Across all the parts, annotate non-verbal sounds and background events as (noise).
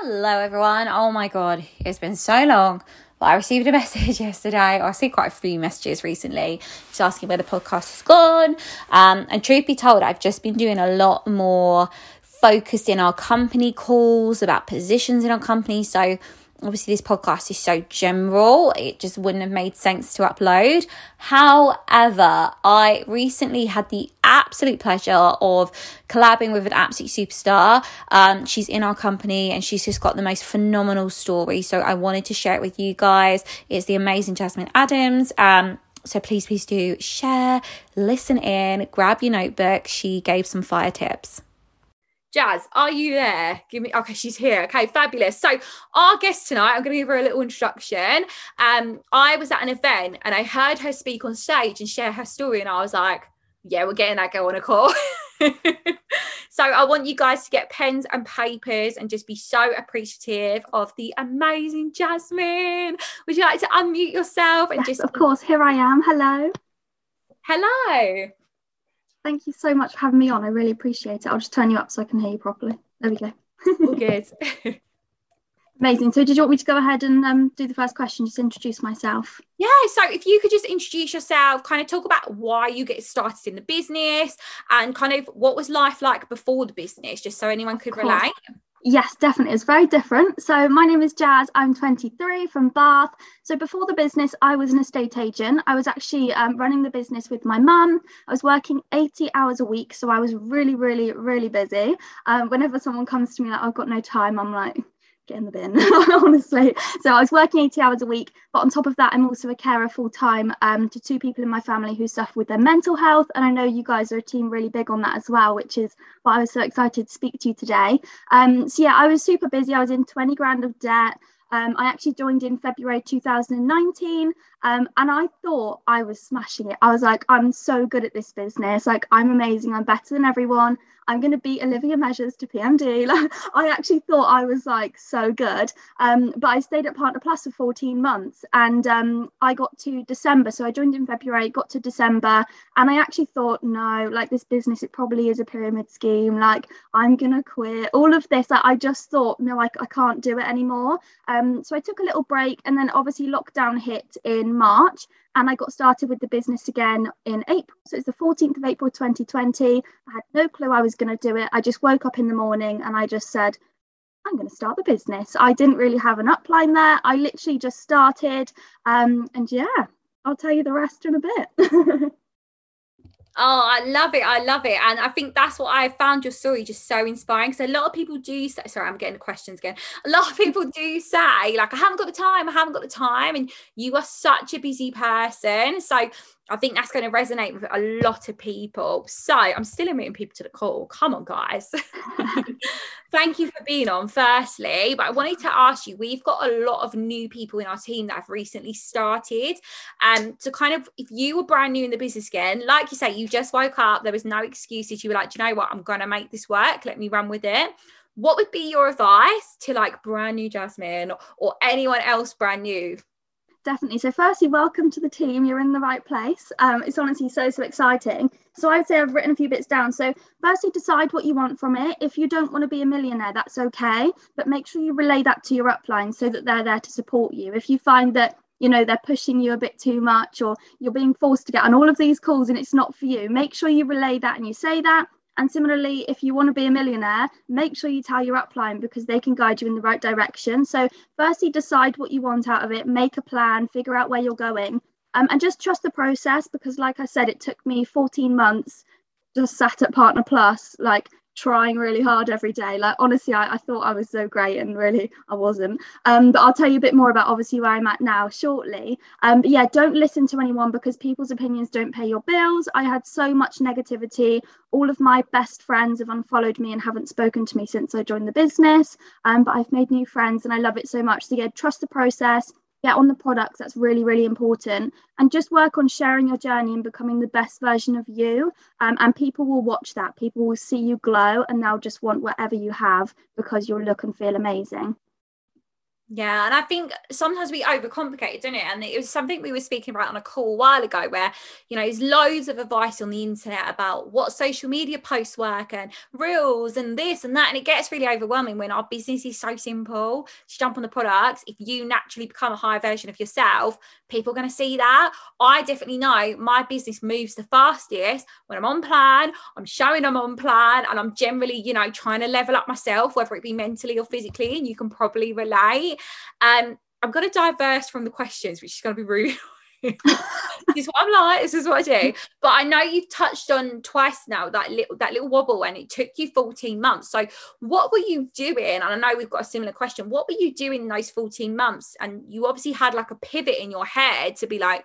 Hello, everyone. Oh my God, it's been so long. But I received a (laughs) message yesterday, or I see quite a few messages recently, just asking where the podcast has gone. Um, and truth be told, I've just been doing a lot more focused in our company calls about positions in our company. So obviously this podcast is so general it just wouldn't have made sense to upload. However i recently had the absolute pleasure of collabing with an absolute superstar. Um, she's in our company and she's just got the most phenomenal story so i wanted to share it with you guys. It's the amazing jasmine adams um, so please please do share listen in grab your notebook. She gave some fire tips Jazz, are you there? Give me okay, she's here. Okay, fabulous. So our guest tonight, I'm gonna give her a little introduction. Um, I was at an event and I heard her speak on stage and share her story, and I was like, Yeah, we're getting that girl on a call. (laughs) so I want you guys to get pens and papers and just be so appreciative of the amazing Jasmine. Would you like to unmute yourself and yes, just of course, here I am. Hello. Hello. Thank you so much for having me on. I really appreciate it. I'll just turn you up so I can hear you properly. There we go. All good. (laughs) (laughs) Amazing. So, did you want me to go ahead and um, do the first question? Just introduce myself. Yeah. So, if you could just introduce yourself, kind of talk about why you get started in the business and kind of what was life like before the business, just so anyone could relate. Yes, definitely. It's very different. So, my name is Jazz. I'm 23 from Bath. So, before the business, I was an estate agent. I was actually um, running the business with my mum. I was working 80 hours a week. So, I was really, really, really busy. Um, whenever someone comes to me like, I've got no time, I'm like, get in the bin, (laughs) honestly. So I was working 80 hours a week, but on top of that, I'm also a carer full time um, to two people in my family who suffer with their mental health. And I know you guys are a team really big on that as well, which is why I was so excited to speak to you today. Um, so yeah, I was super busy. I was in 20 grand of debt. Um, I actually joined in February 2019 um, and I thought I was smashing it. I was like, I'm so good at this business. Like, I'm amazing. I'm better than everyone. I'm going to beat Olivia Measures to PMD. (laughs) I actually thought I was like so good. Um, but I stayed at Partner Plus for 14 months and um, I got to December. So I joined in February, got to December, and I actually thought, no, like this business, it probably is a pyramid scheme. Like, I'm going to quit. All of this, like, I just thought, no, I, I can't do it anymore. Um, so I took a little break and then obviously lockdown hit in March and I got started with the business again in April. So it's the 14th of April 2020. I had no clue I was going to do it. I just woke up in the morning and I just said, I'm going to start the business. I didn't really have an upline there. I literally just started. Um, and yeah, I'll tell you the rest in a bit. (laughs) Oh, I love it. I love it. And I think that's what I found your story just so inspiring. Because a lot of people do say, sorry, I'm getting the questions again. A lot of people do say, like, I haven't got the time, I haven't got the time. And you are such a busy person. So I think that's going to resonate with a lot of people. So I'm still admitting people to the call. Come on, guys. (laughs) (laughs) Thank you for being on, firstly. But I wanted to ask you we've got a lot of new people in our team that have recently started. And um, so, kind of, if you were brand new in the business again, like you say, you just woke up, there was no excuses. You were like, you know what? I'm going to make this work. Let me run with it what would be your advice to like brand new Jasmine or, anyone else brand new? Definitely. So, firstly, welcome to the team. You're in the right place. Um, it's honestly so, so exciting. So, I would say I've written a few bits down. So, firstly, decide what you want from it. If you don't want to be a millionaire, that's okay. But make sure you relay that to your upline so that they're there to support you. If you find that you know they're pushing you a bit too much or you're being forced to get on all of these calls and it's not for you make sure you relay that and you say that and similarly, if you want to be a millionaire, make sure you tell your upline because they can guide you in the right direction. So, firstly, decide what you want out of it, make a plan, figure out where you're going, um, and just trust the process because, like I said, it took me 14 months just sat at Partner Plus, like trying really hard every day. Like honestly, I, I thought I was so great and really I wasn't. Um, but I'll tell you a bit more about obviously where I'm at now shortly. Um, but yeah, don't listen to anyone because people's opinions don't pay your bills. I had so much negativity. All of my best friends have unfollowed me and haven't spoken to me since I joined the business. Um, but I've made new friends and I love it so much. So yeah, trust the process get on the products that's really really important. And just work on sharing your journey and becoming the best version of you. Um, and people will watch that. People will see you glow and they'll just want whatever you have because you'll look and feel amazing Yeah, and I think sometimes we overcomplicate don't it? And it was something we were speaking about on a call a while ago where, you know, there's loads of advice on the internet about what social media posts work and reels and this and that. And it gets really overwhelming when our business is so simple. To jump on the products, if you naturally become a higher version of yourself, people are going to see that. I definitely know my business moves the fastest when I'm on plan, I'm showing I'm on plan, and I'm generally, you know, trying to level up myself, whether it be mentally or physically. And you can probably relate. Um, I'm going to diverse from the questions, which is going to be rude. (laughs) this is what I'm like. This is what I do. But I know you've touched on twice now that little that little wobble, and it took you 14 months. So what were you doing? And I know we've got a similar question. What were you doing in those 14 months? And you obviously had like a pivot in your head to be like,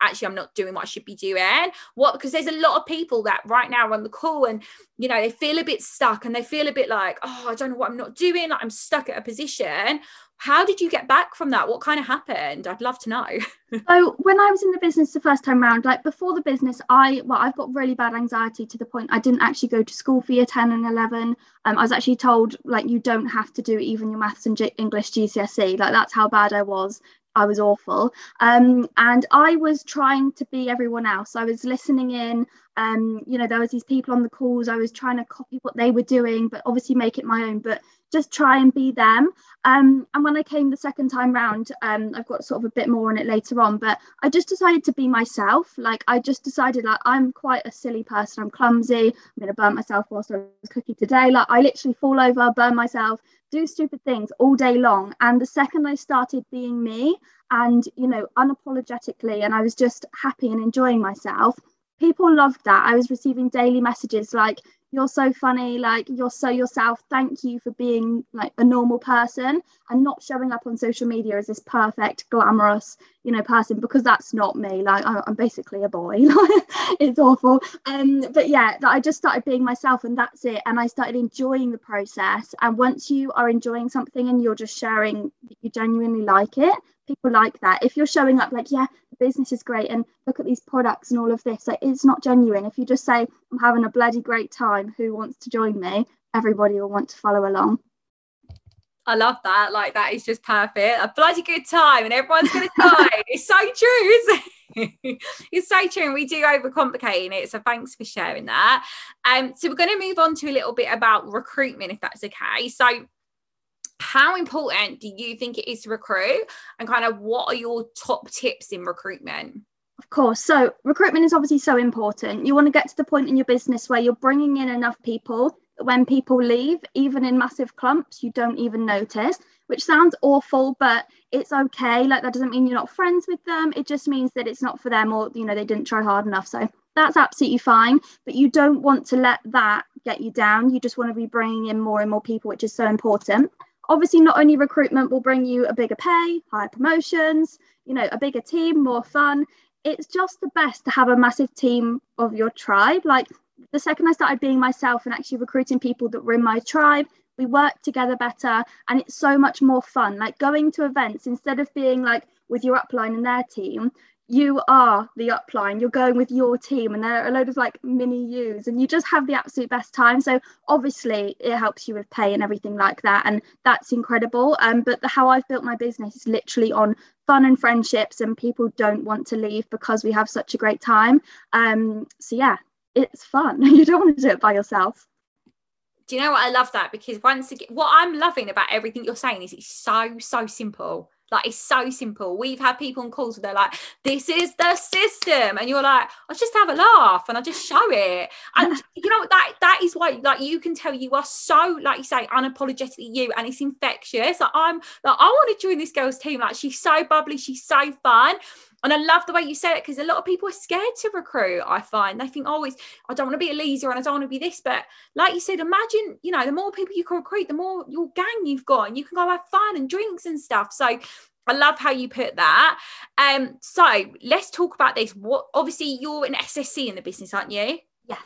actually I'm not doing what I should be doing. What because there's a lot of people that right now are on the call and you know they feel a bit stuck and they feel a bit like, oh, I don't know what I'm not doing, like I'm stuck at a position. How did you get back from that? What kind of happened? I'd love to know. (laughs) so when I was in the business the first time round, like before the business, I well, I've got really bad anxiety to the point I didn't actually go to school for year 10 and 11. Um, I was actually told like you don't have to do even your maths and G- English GCSE. Like that's how bad I was. I was awful. Um, and I was trying to be everyone else. I was listening in. Um, you know, there was these people on the calls. I was trying to copy what they were doing, but obviously make it my own. But just try and be them. Um, and when I came the second time round, um, I've got sort of a bit more on it later on, but I just decided to be myself. Like I just decided like I'm quite a silly person. I'm clumsy. I'm gonna burn myself whilst I was cooking today. Like I literally fall over, burn myself, do stupid things all day long. And the second I started being me and, you know, unapologetically, and I was just happy and enjoying myself, people loved that. I was receiving daily messages like, you're so funny like you're so yourself thank you for being like a normal person. And not showing up on social media as this perfect glamorous you know person because that's not me like i'm basically a boy (laughs) it's awful. Um but yeah that i just started being myself and that's it. And i started enjoying the process. And once you are enjoying something and you're just sharing that you genuinely like it people like that if you're showing up like yeah the business is great and look at these products and all of this like it's not genuine if you just say i'm having a bloody great time who wants to join me everybody will want to follow along I love that. Like that is just perfect. A bloody good time, and everyone's to (laughs) die. it's so true, (laughs) it's so true, and we do overcomplicate it. So thanks for sharing that. Um, so we're going to move on to a little bit about recruitment, if that's okay. So how important do you think it is to recruit and kind of what are your top tips in recruitment? Of course. So recruitment is obviously so important. You want to get to the point in your business where you're bringing in enough people that when people leave even in massive clumps you don't even notice which sounds awful but it's okay. Like that doesn't mean you're not friends with them. It just means that it's not for them or you know they didn't try hard enough. So that's absolutely fine but you don't want to let that get you down. You just want to be bringing in more and more people which is so important obviously not only recruitment will bring you a bigger pay higher promotions you know a bigger team more fun. It's just the best to have a massive team of your tribe. Like the second i started being myself and actually recruiting people that were in my tribe we work together better and it's so much more fun. Like going to events instead of being like with your upline and their team you are the upline. You're going with your team and there are a load of like mini yous and you just have the absolute best time. So obviously it helps you with pay and everything like that and that's incredible. Um but the, how i've built my business is literally on fun and friendships and people don't want to leave because we have such a great time. Um so yeah it's fun. (laughs) You don't want to do it by yourself. Do you know what? I love that because once again what i'm loving about everything you're saying is it's so so simple like it's so simple. We've had people on calls where they're like, "This is the system," and you're like, "I just have a laugh and I just show it." And you know that that is why, like, you can tell you are so, like you say, unapologetically you, and it's infectious. Like I'm, like I want to join this girl's team. Like she's so bubbly, she's so fun. And I love the way you say it because a lot of people are scared to recruit. I find they think, oh, I don't want to be a leader and I don't want to be this. But like you said, imagine, you know, the more people you can recruit, the more your gang you've got and you can go have fun and drinks and stuff. So I love how you put that. Um, so let's talk about this. What obviously you're an SSC in the business, aren't you? Yes.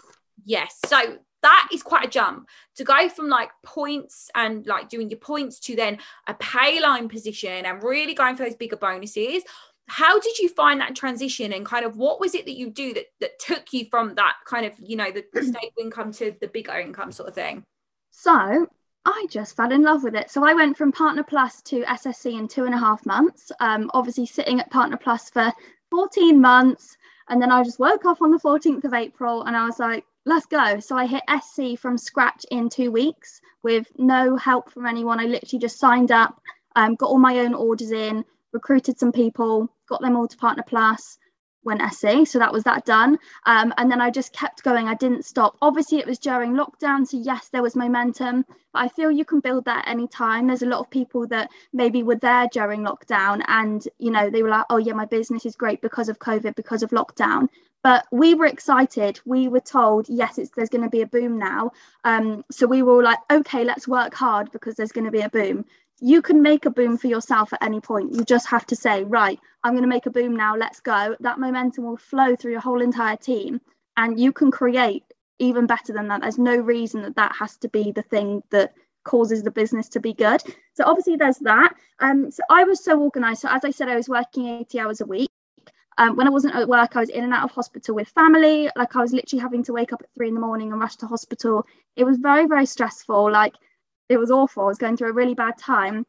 Yes. So that is quite a jump to go from like points and like doing your points to then a pay line position and really going for those bigger bonuses how did you find that transition and kind of what was it that you do that that took you from that kind of you know the (clears throat) stable income to the bigger income sort of thing so I just fell in love with it. So I went from Partner Plus to SSC in two and a half months. Um, obviously, sitting at Partner Plus for 14 months. And then I just woke up on the 14th of April and I was like, let's go. So I hit SC from scratch in two weeks with no help from anyone. I literally just signed up, um, got all my own orders in, recruited some people, got them all to Partner Plus, went SC. So that was that done. Um, and then I just kept going. I didn't stop. Obviously, it was during lockdown. So, yes, there was momentum, but I feel you can build that any time. There's a lot of people that maybe were there during lockdown and, you know, they were like, oh, yeah, my business is great because of COVID, because of lockdown. But we were excited. We were told, yes, it's, there's going to be a boom now. Um, so we were like, okay, let's work hard because there's going to be a boom you can make a boom for yourself at any point. You just have to say, right, I'm going to make a boom now, let's go. That momentum will flow through your whole entire team and you can create even better than that. There's no reason that that has to be the thing that causes the business to be good. So obviously there's that. Um, so I was so organized. So as I said, I was working 80 hours a week. Um, when I wasn't at work, I was in and out of hospital with family. Like I was literally having to wake up at three in the morning and rush to hospital. It was very, very stressful. Like it was awful. I was going through a really bad time.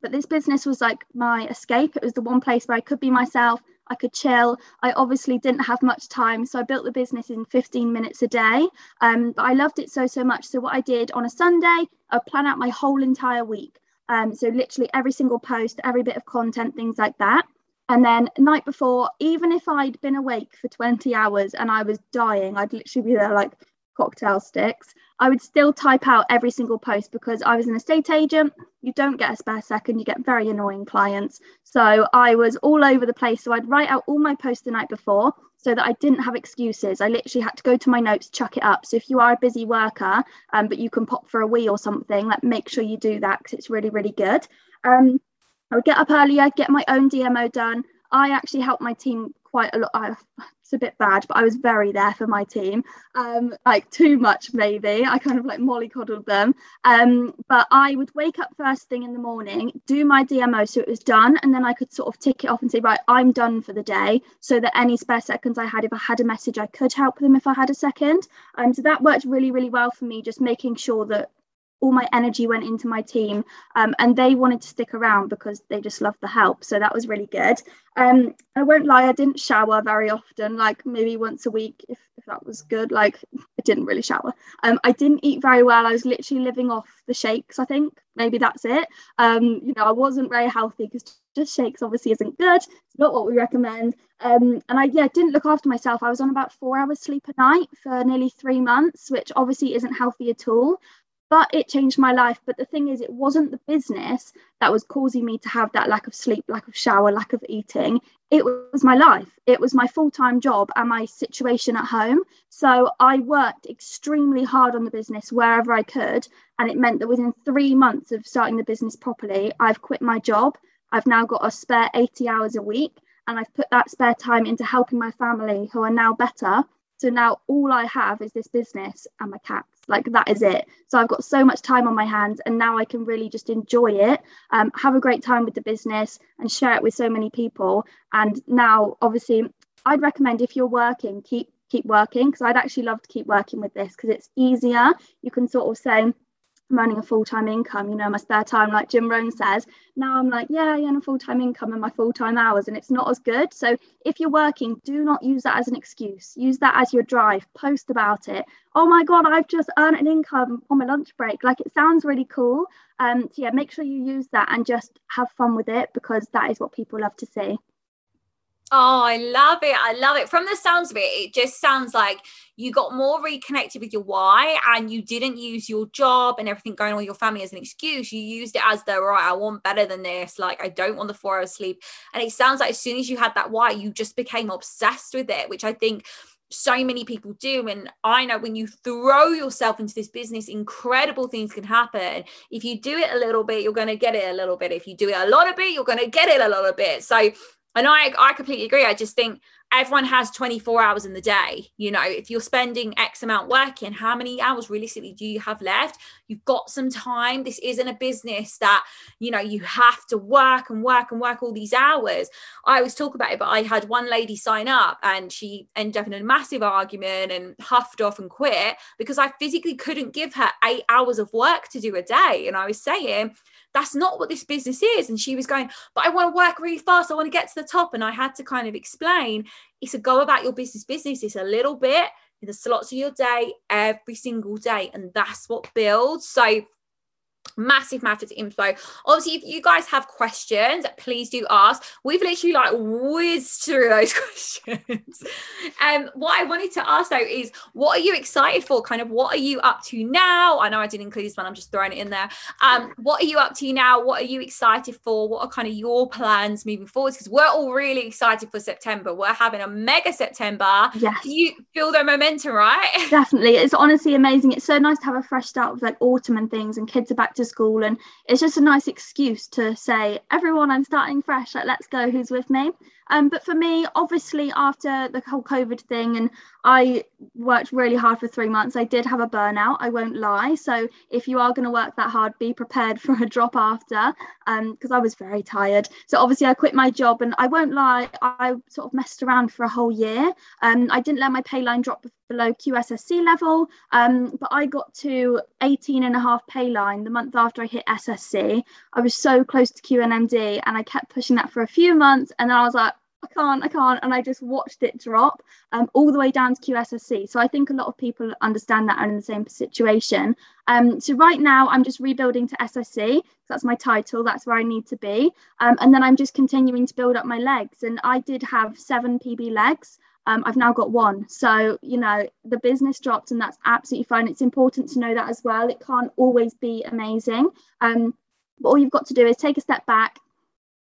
But this business was like my escape. It was the one place where I could be myself. I could chill. I obviously didn't have much time, so I built the business in 15 minutes a day. Um, but I loved it so so much. So what I did on a Sunday, I plan out my whole entire week. Um, so literally every single post, every bit of content, things like that. And then night before, even if I'd been awake for 20 hours and I was dying, I'd literally be there like, cocktail sticks, I would still type out every single post because I was an estate agent. You don't get a spare second, you get very annoying clients. So I was all over the place. So I'd write out all my posts the night before so that I didn't have excuses. I literally had to go to my notes, chuck it up. So if you are a busy worker, um, but you can pop for a wee or something, like make sure you do that because it's really, really good. Um, I would get up earlier, get my own DMO done. I actually help my team quite a lot it's a bit bad, but I was very there for my team. Um, like too much, maybe. I kind of like mollycoddled them. Um, but I would wake up first thing in the morning, do my DMO so it was done, and then I could sort of tick it off and say, right, I'm done for the day. So that any spare seconds I had, if I had a message, I could help them if I had a second. Um, so that worked really, really well for me, just making sure that all my energy went into my team um, and they wanted to stick around because they just loved the help so that was really good. Um, i won't lie i didn't shower very often like maybe once a week if, if that was good like i didn't really shower. Um, i didn't eat very well i was literally living off the shakes i think maybe that's it. Um, you know i wasn't very healthy because just shakes obviously isn't good it's not what we recommend. Um, and i yeah didn't look after myself i was on about four hours sleep a night for nearly three months which obviously isn't healthy at all but it changed my life. But the thing is, it wasn't the business that was causing me to have that lack of sleep, lack of shower, lack of eating. It was my life. It was my full time job and my situation at home. So I worked extremely hard on the business wherever I could. And it meant that within three months of starting the business properly, I've quit my job. I've now got a spare 80 hours a week. And I've put that spare time into helping my family who are now better. So now all I have is this business and my cats. Like that is it. So i've got so much time on my hands and now i can really just enjoy it um, have a great time with the business and share it with so many people. And now obviously i'd recommend if you're working keep keep working because i'd actually love to keep working with this because it's easier. You can sort of say I'm earning a full-time income, you know, my spare time, like Jim Rohn says. Now I'm like, yeah, I earn a full-time income and my full-time hours, and it's not as good. So if you're working, do not use that as an excuse. Use that as your drive. Post about it. Oh my God, I've just earned an income on my lunch break. Like it sounds really cool. Um, so yeah, make sure you use that and just have fun with it because that is what people love to see. Oh, I love it. I love it. From the sounds of it, it just sounds like you got more reconnected with your why and you didn't use your job and everything going on with your family as an excuse. You used it as the right, I want better than this. Like, I don't want the four hours sleep. And it sounds like as soon as you had that why, you just became obsessed with it, which I think so many people do and i know when you throw yourself into this business incredible things can happen if you do it a little bit you're going to get it a little bit if you do it a lot of bit you're going to get it a lot of bit so and I I completely agree. I just think everyone has 24 hours in the day. You know if you're spending x amount working how many hours realistically do you have left? You've got some time. This isn't a business that you know you have to work and work and work all these hours. I always talk about it but i had one lady sign up and she ended up in a massive argument and huffed off and quit because i physically couldn't give her eight hours of work to do a day. And i was saying that's not what this business is. And she was going, but I want to work really fast. I want to get to the top. And I had to kind of explain it's a go about your business business. It's a little bit in the slots of your day every single day. And that's what builds. So massive massive info. Obviously if you guys have questions please do ask. We've literally like whizzed through those (laughs) questions. Um what i wanted to ask though is what are you excited for? Kind of what are you up to now? I know i didn't include this one i'm just throwing it in there. Um what are you up to now? What are you excited for? What are kind of your plans moving forward? Because we're all really excited for september. We're having a mega september. Yes. Do you feel the momentum right? (laughs) Definitely. It's honestly amazing. It's so nice to have a fresh start with like autumn and things and kids are back to school and it's just a nice excuse to say everyone i'm starting fresh. Like let's go. Who's with me um, but for me, obviously, after the whole COVID thing, and I worked really hard for three months, I did have a burnout. I won't lie. So if you are going to work that hard, be prepared (laughs) for a drop after, because um, I was very tired. So obviously, I quit my job, and I won't lie, I sort of messed around for a whole year. Um, I didn't let my pay line drop below QSSC level, um, but I got to 18 and a half pay line the month after I hit SSC. I was so close to QNMD, and I kept pushing that for a few months, and then I was like I can't, I can't. And I just watched it drop um, all the way down to QSSC. So I think a lot of people understand that and in the same situation. Um, so right now I'm just rebuilding to SSC. That's my title. That's where I need to be. Um, and then I'm just continuing to build up my legs. And I did have seven PB legs. Um, I've now got one. So, you know, the business dropped and that's absolutely fine. It's important to know that as well. It can't always be amazing. Um, but all you've got to do is take a step back,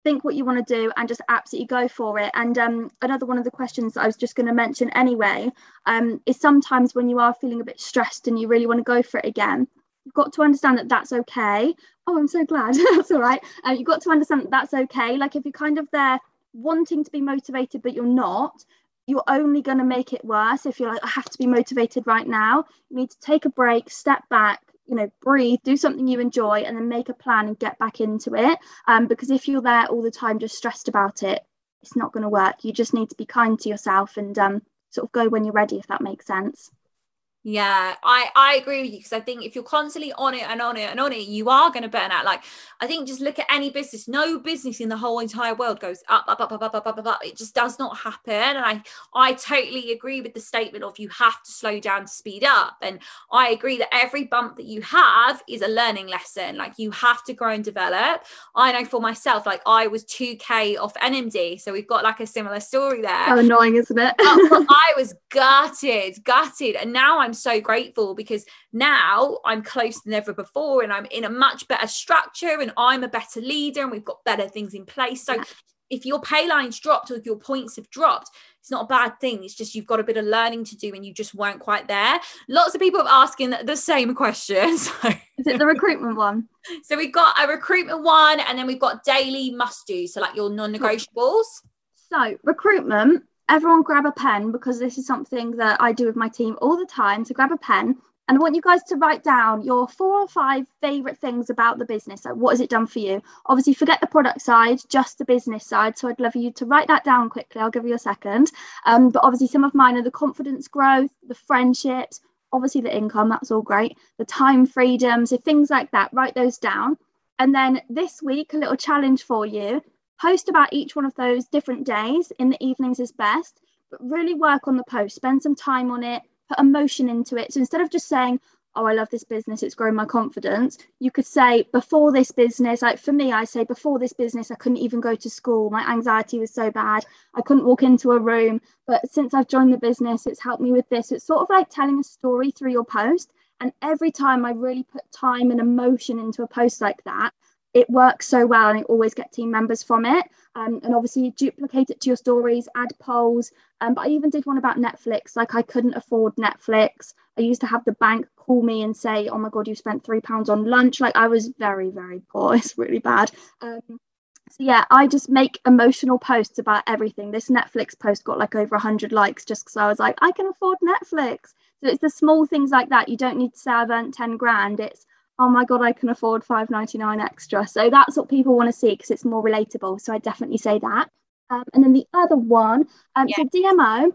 think what you want to do and just absolutely go for it. And um, another one of the questions that I was just going to mention anyway um, is sometimes when you are feeling a bit stressed and you really want to go for it again, you've got to understand that that's okay. Oh, I'm so glad. (laughs) that's all right. Uh, you've got to understand that that's okay. Like if you're kind of there wanting to be motivated, but you're not, you're only going to make it worse if you're like, I have to be motivated right now. You need to take a break, step back, you know breathe do something you enjoy and then make a plan and get back into it. Um, because if you're there all the time just stressed about it it's not going to work. You just need to be kind to yourself and um, sort of go when you're ready if that makes sense yeah, I I agree with you because I think if you're constantly on it and on it and on it, you are going to burn out. Like I think just look at any business. No business in the whole entire world goes up, up, up, up, up, up, up, up, up. It just does not happen. And I I totally agree with the statement of you have to slow down to speed up. And I agree that every bump that you have is a learning lesson. Like you have to grow and develop. I know for myself, like I was 2k off NMD, so we've got like a similar story there. How annoying, isn't it? (laughs) I was gutted, gutted, and now I'm so grateful because now I'm closer than ever before and I'm in a much better structure and I'm a better leader and we've got better things in place. So yeah. if your pay line's dropped or if your points have dropped, it's not a bad thing. It's just you've got a bit of learning to do and you just weren't quite there. Lots of people are asking the same question. (laughs) So. Is it the recruitment one? So we've got a recruitment one and then we've got daily must do. So like your non negotiables. So recruitment everyone grab a pen because this is something that I do with my team all the time. So grab a pen and I want you guys to write down your four or five favorite things about the business. Like what has it done for you? Obviously, forget the product side, just the business side. So I'd love you to write that down quickly. I'll give you a second. Um, but obviously, some of mine are the confidence growth, the friendships, obviously the income. That's all great. The time freedom, so things like that. Write those down. And then this week, a little challenge for you post about each one of those different days in the evenings is best but really work on the post spend some time on it put emotion into it. So instead of just saying oh i love this business it's grown my confidence you could say before this business like for me i say before this business i couldn't even go to school. My anxiety was so bad. I couldn't walk into a room. But since i've joined the business it's helped me with this. It's sort of like telling a story through your post. And every time i really put time and emotion into a post like that it works so well and you always get team members from it. Um, and obviously duplicate it to your stories, add polls. Um, but I even did one about Netflix. Like I couldn't afford Netflix. I used to have the bank call me and say, "Oh my god, you spent three pounds on lunch." Like I was very, very poor. (laughs) It's really bad. Um, so yeah, I just make emotional posts about everything. This Netflix post got like over 100 likes just because I was like, I can afford Netflix. So it's the small things like that. You don't need to say earned 10 grand. It's, oh my God, I can afford 5.99 extra. So that's what people want to see because it's more relatable. So I definitely say that. Um, and then the other one, um, yeah. so DMO,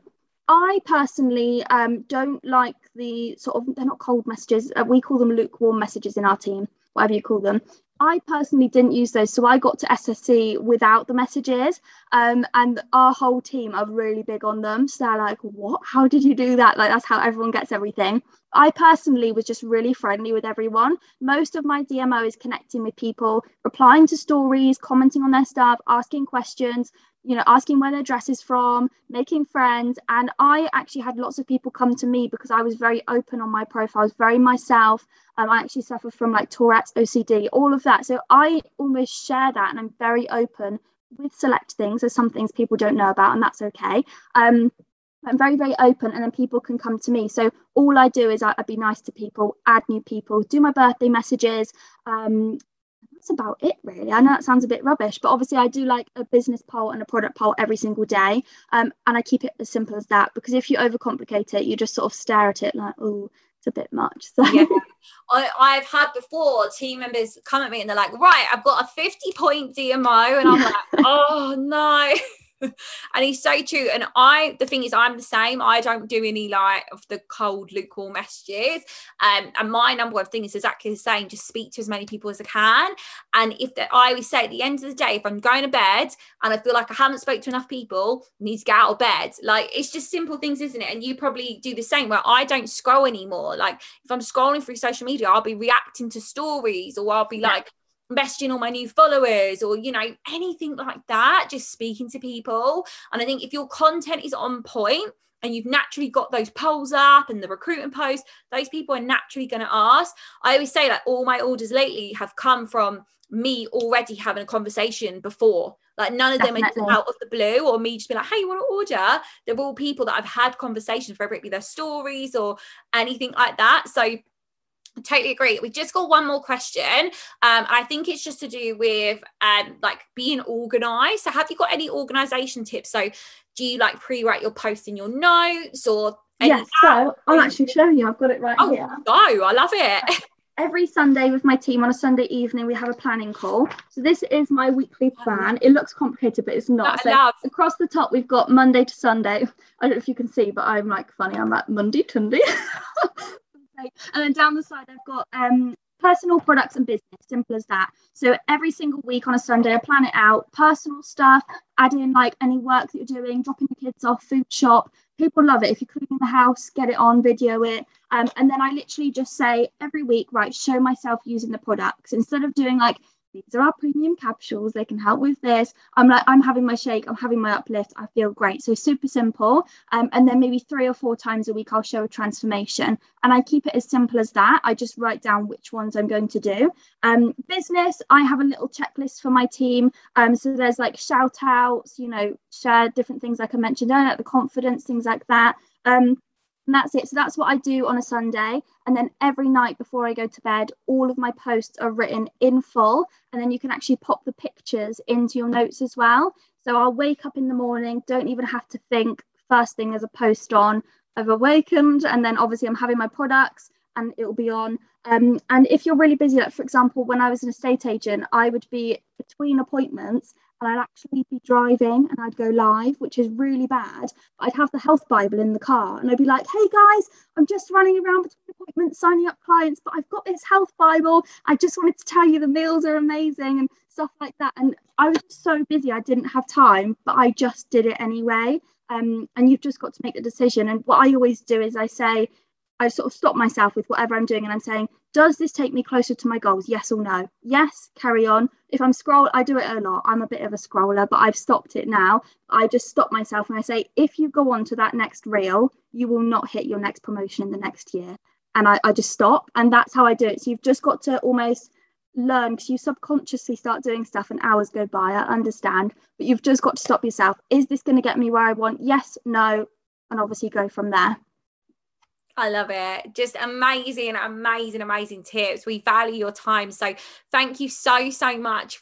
I personally um, don't like the sort of, they're not cold messages. Uh, we call them lukewarm messages in our team, whatever you call them. I personally didn't use those, so I got to SSC without the messages. Um, and our whole team are really big on them. So they're like, "What? How did you do that?" Like that's how everyone gets everything. I personally was just really friendly with everyone. Most of my DMO is connecting with people, replying to stories, commenting on their stuff, asking questions, you know, asking where their dress is from, making friends. And I actually had lots of people come to me because I was very open on my profile, I was very myself. Um, I actually suffer from like Tourette's, OCD, all of that. So I almost share that and I'm very open with select things. There's some things people don't know about, and that's okay. Um, I'm very, very open, and then people can come to me. So all I do is I, would be nice to people, add new people, do my birthday messages, um, that's about it really. I know that sounds a bit rubbish, but obviously I do like a business poll and a product poll every single day. Um, and I keep it as simple as that because if you overcomplicate it, you just sort of stare at it like, oh, it's a bit much. So yeah. (laughs) I, I've had before team members come at me and they're like, right, I've got a 50 point DMO. And I'm like, (laughs) oh no. (laughs) and he's so true. And I, the thing is, I'm the same. I don't do any like of the cold, lukewarm messages. Um, and my number one thing is exactly the same. Just speak to as many people as I can. And if the, I always say at the end of the day, if I'm going to bed and I feel like I haven't spoke to enough people, I need to get out of bed. Like it's just simple things, isn't it? And you probably do the same. Where I don't scroll anymore. Like if I'm scrolling through social media, I'll be reacting to stories, or I'll be yeah. like messaging all my new followers or you know anything like that just speaking to people. And i think if your content is on point and you've naturally got those polls up and the recruitment posts those people are naturally going to ask. I always say like all my orders lately have come from me already having a conversation before. Like none of Definitely. them are out of the blue or me just be like hey you want to order? They're all people that i've had conversations whether it be their stories or anything like that. So I totally agree. We just got one more question. Um, I think it's just to do with um, like being organized. So, have you got any organization tips? So, do you like pre-write your posts in your notes or? Yes, so I'll actually show you. I've got it right oh, here. Oh, I love it. (laughs) Every Sunday with my team on a Sunday evening, we have a planning call. So this is my weekly plan. It looks complicated, but it's not. So across the top, we've got Monday to Sunday. (laughs) I don't know if you can see, but I'm like funny. I'm like Monday, Tunday. (laughs) And then down the side, I've got um, personal products and business, simple as that. So every single week on a Sunday, I plan it out, personal stuff, add in like any work that you're doing, dropping the kids off, food shop. People love it. If you're cleaning the house, get it on, video it. Um, and then I literally just say every week, right, show myself using the products instead of doing like these are our premium capsules. They can help with this. I'm like i'm having my shake. I'm having my uplift. I feel great. So super simple. Um, and then maybe three or four times a week i'll show a transformation. And i keep it as simple as that. I just write down which ones i'm going to do. Um, business i have a little checklist for my team. Um, so there's like shout outs you know share different things like i mentioned earlier the confidence things like that. Um, and that's it. So that's what I do on a Sunday. And then every night before I go to bed, all of my posts are written in full. And then you can actually pop the pictures into your notes as well. So I'll wake up in the morning, don't even have to think. First thing there's a post on. I've awakened, and then obviously I'm having my products and it will be on. Um, and if you're really busy, like for example, when I was an estate agent, I would be between appointments and I'd actually be driving and I'd go live, which is really bad. I'd have the health Bible in the car and I'd be like, hey guys, I'm just running around between appointments, signing up clients, but I've got this health Bible. I just wanted to tell you the meals are amazing and stuff like that. And I was so busy, I didn't have time, but I just did it anyway. Um, and you've just got to make the decision. And what I always do is I say, I sort of stop myself with whatever I'm doing and I'm saying, does this take me closer to my goals? Yes or no? Yes, carry on. If I'm scroll, I do it a lot. I'm a bit of a scroller, but I've stopped it now. I just stop myself and I say, if you go on to that next reel, you will not hit your next promotion in the next year. And I, I just stop. And that's how I do it. So you've just got to almost learn because you subconsciously start doing stuff and hours go by. I understand, but you've just got to stop yourself. Is this going to get me where I want? Yes, no. And obviously go from there. I love it. Just amazing, amazing, amazing tips. We value your time. So thank you so, so much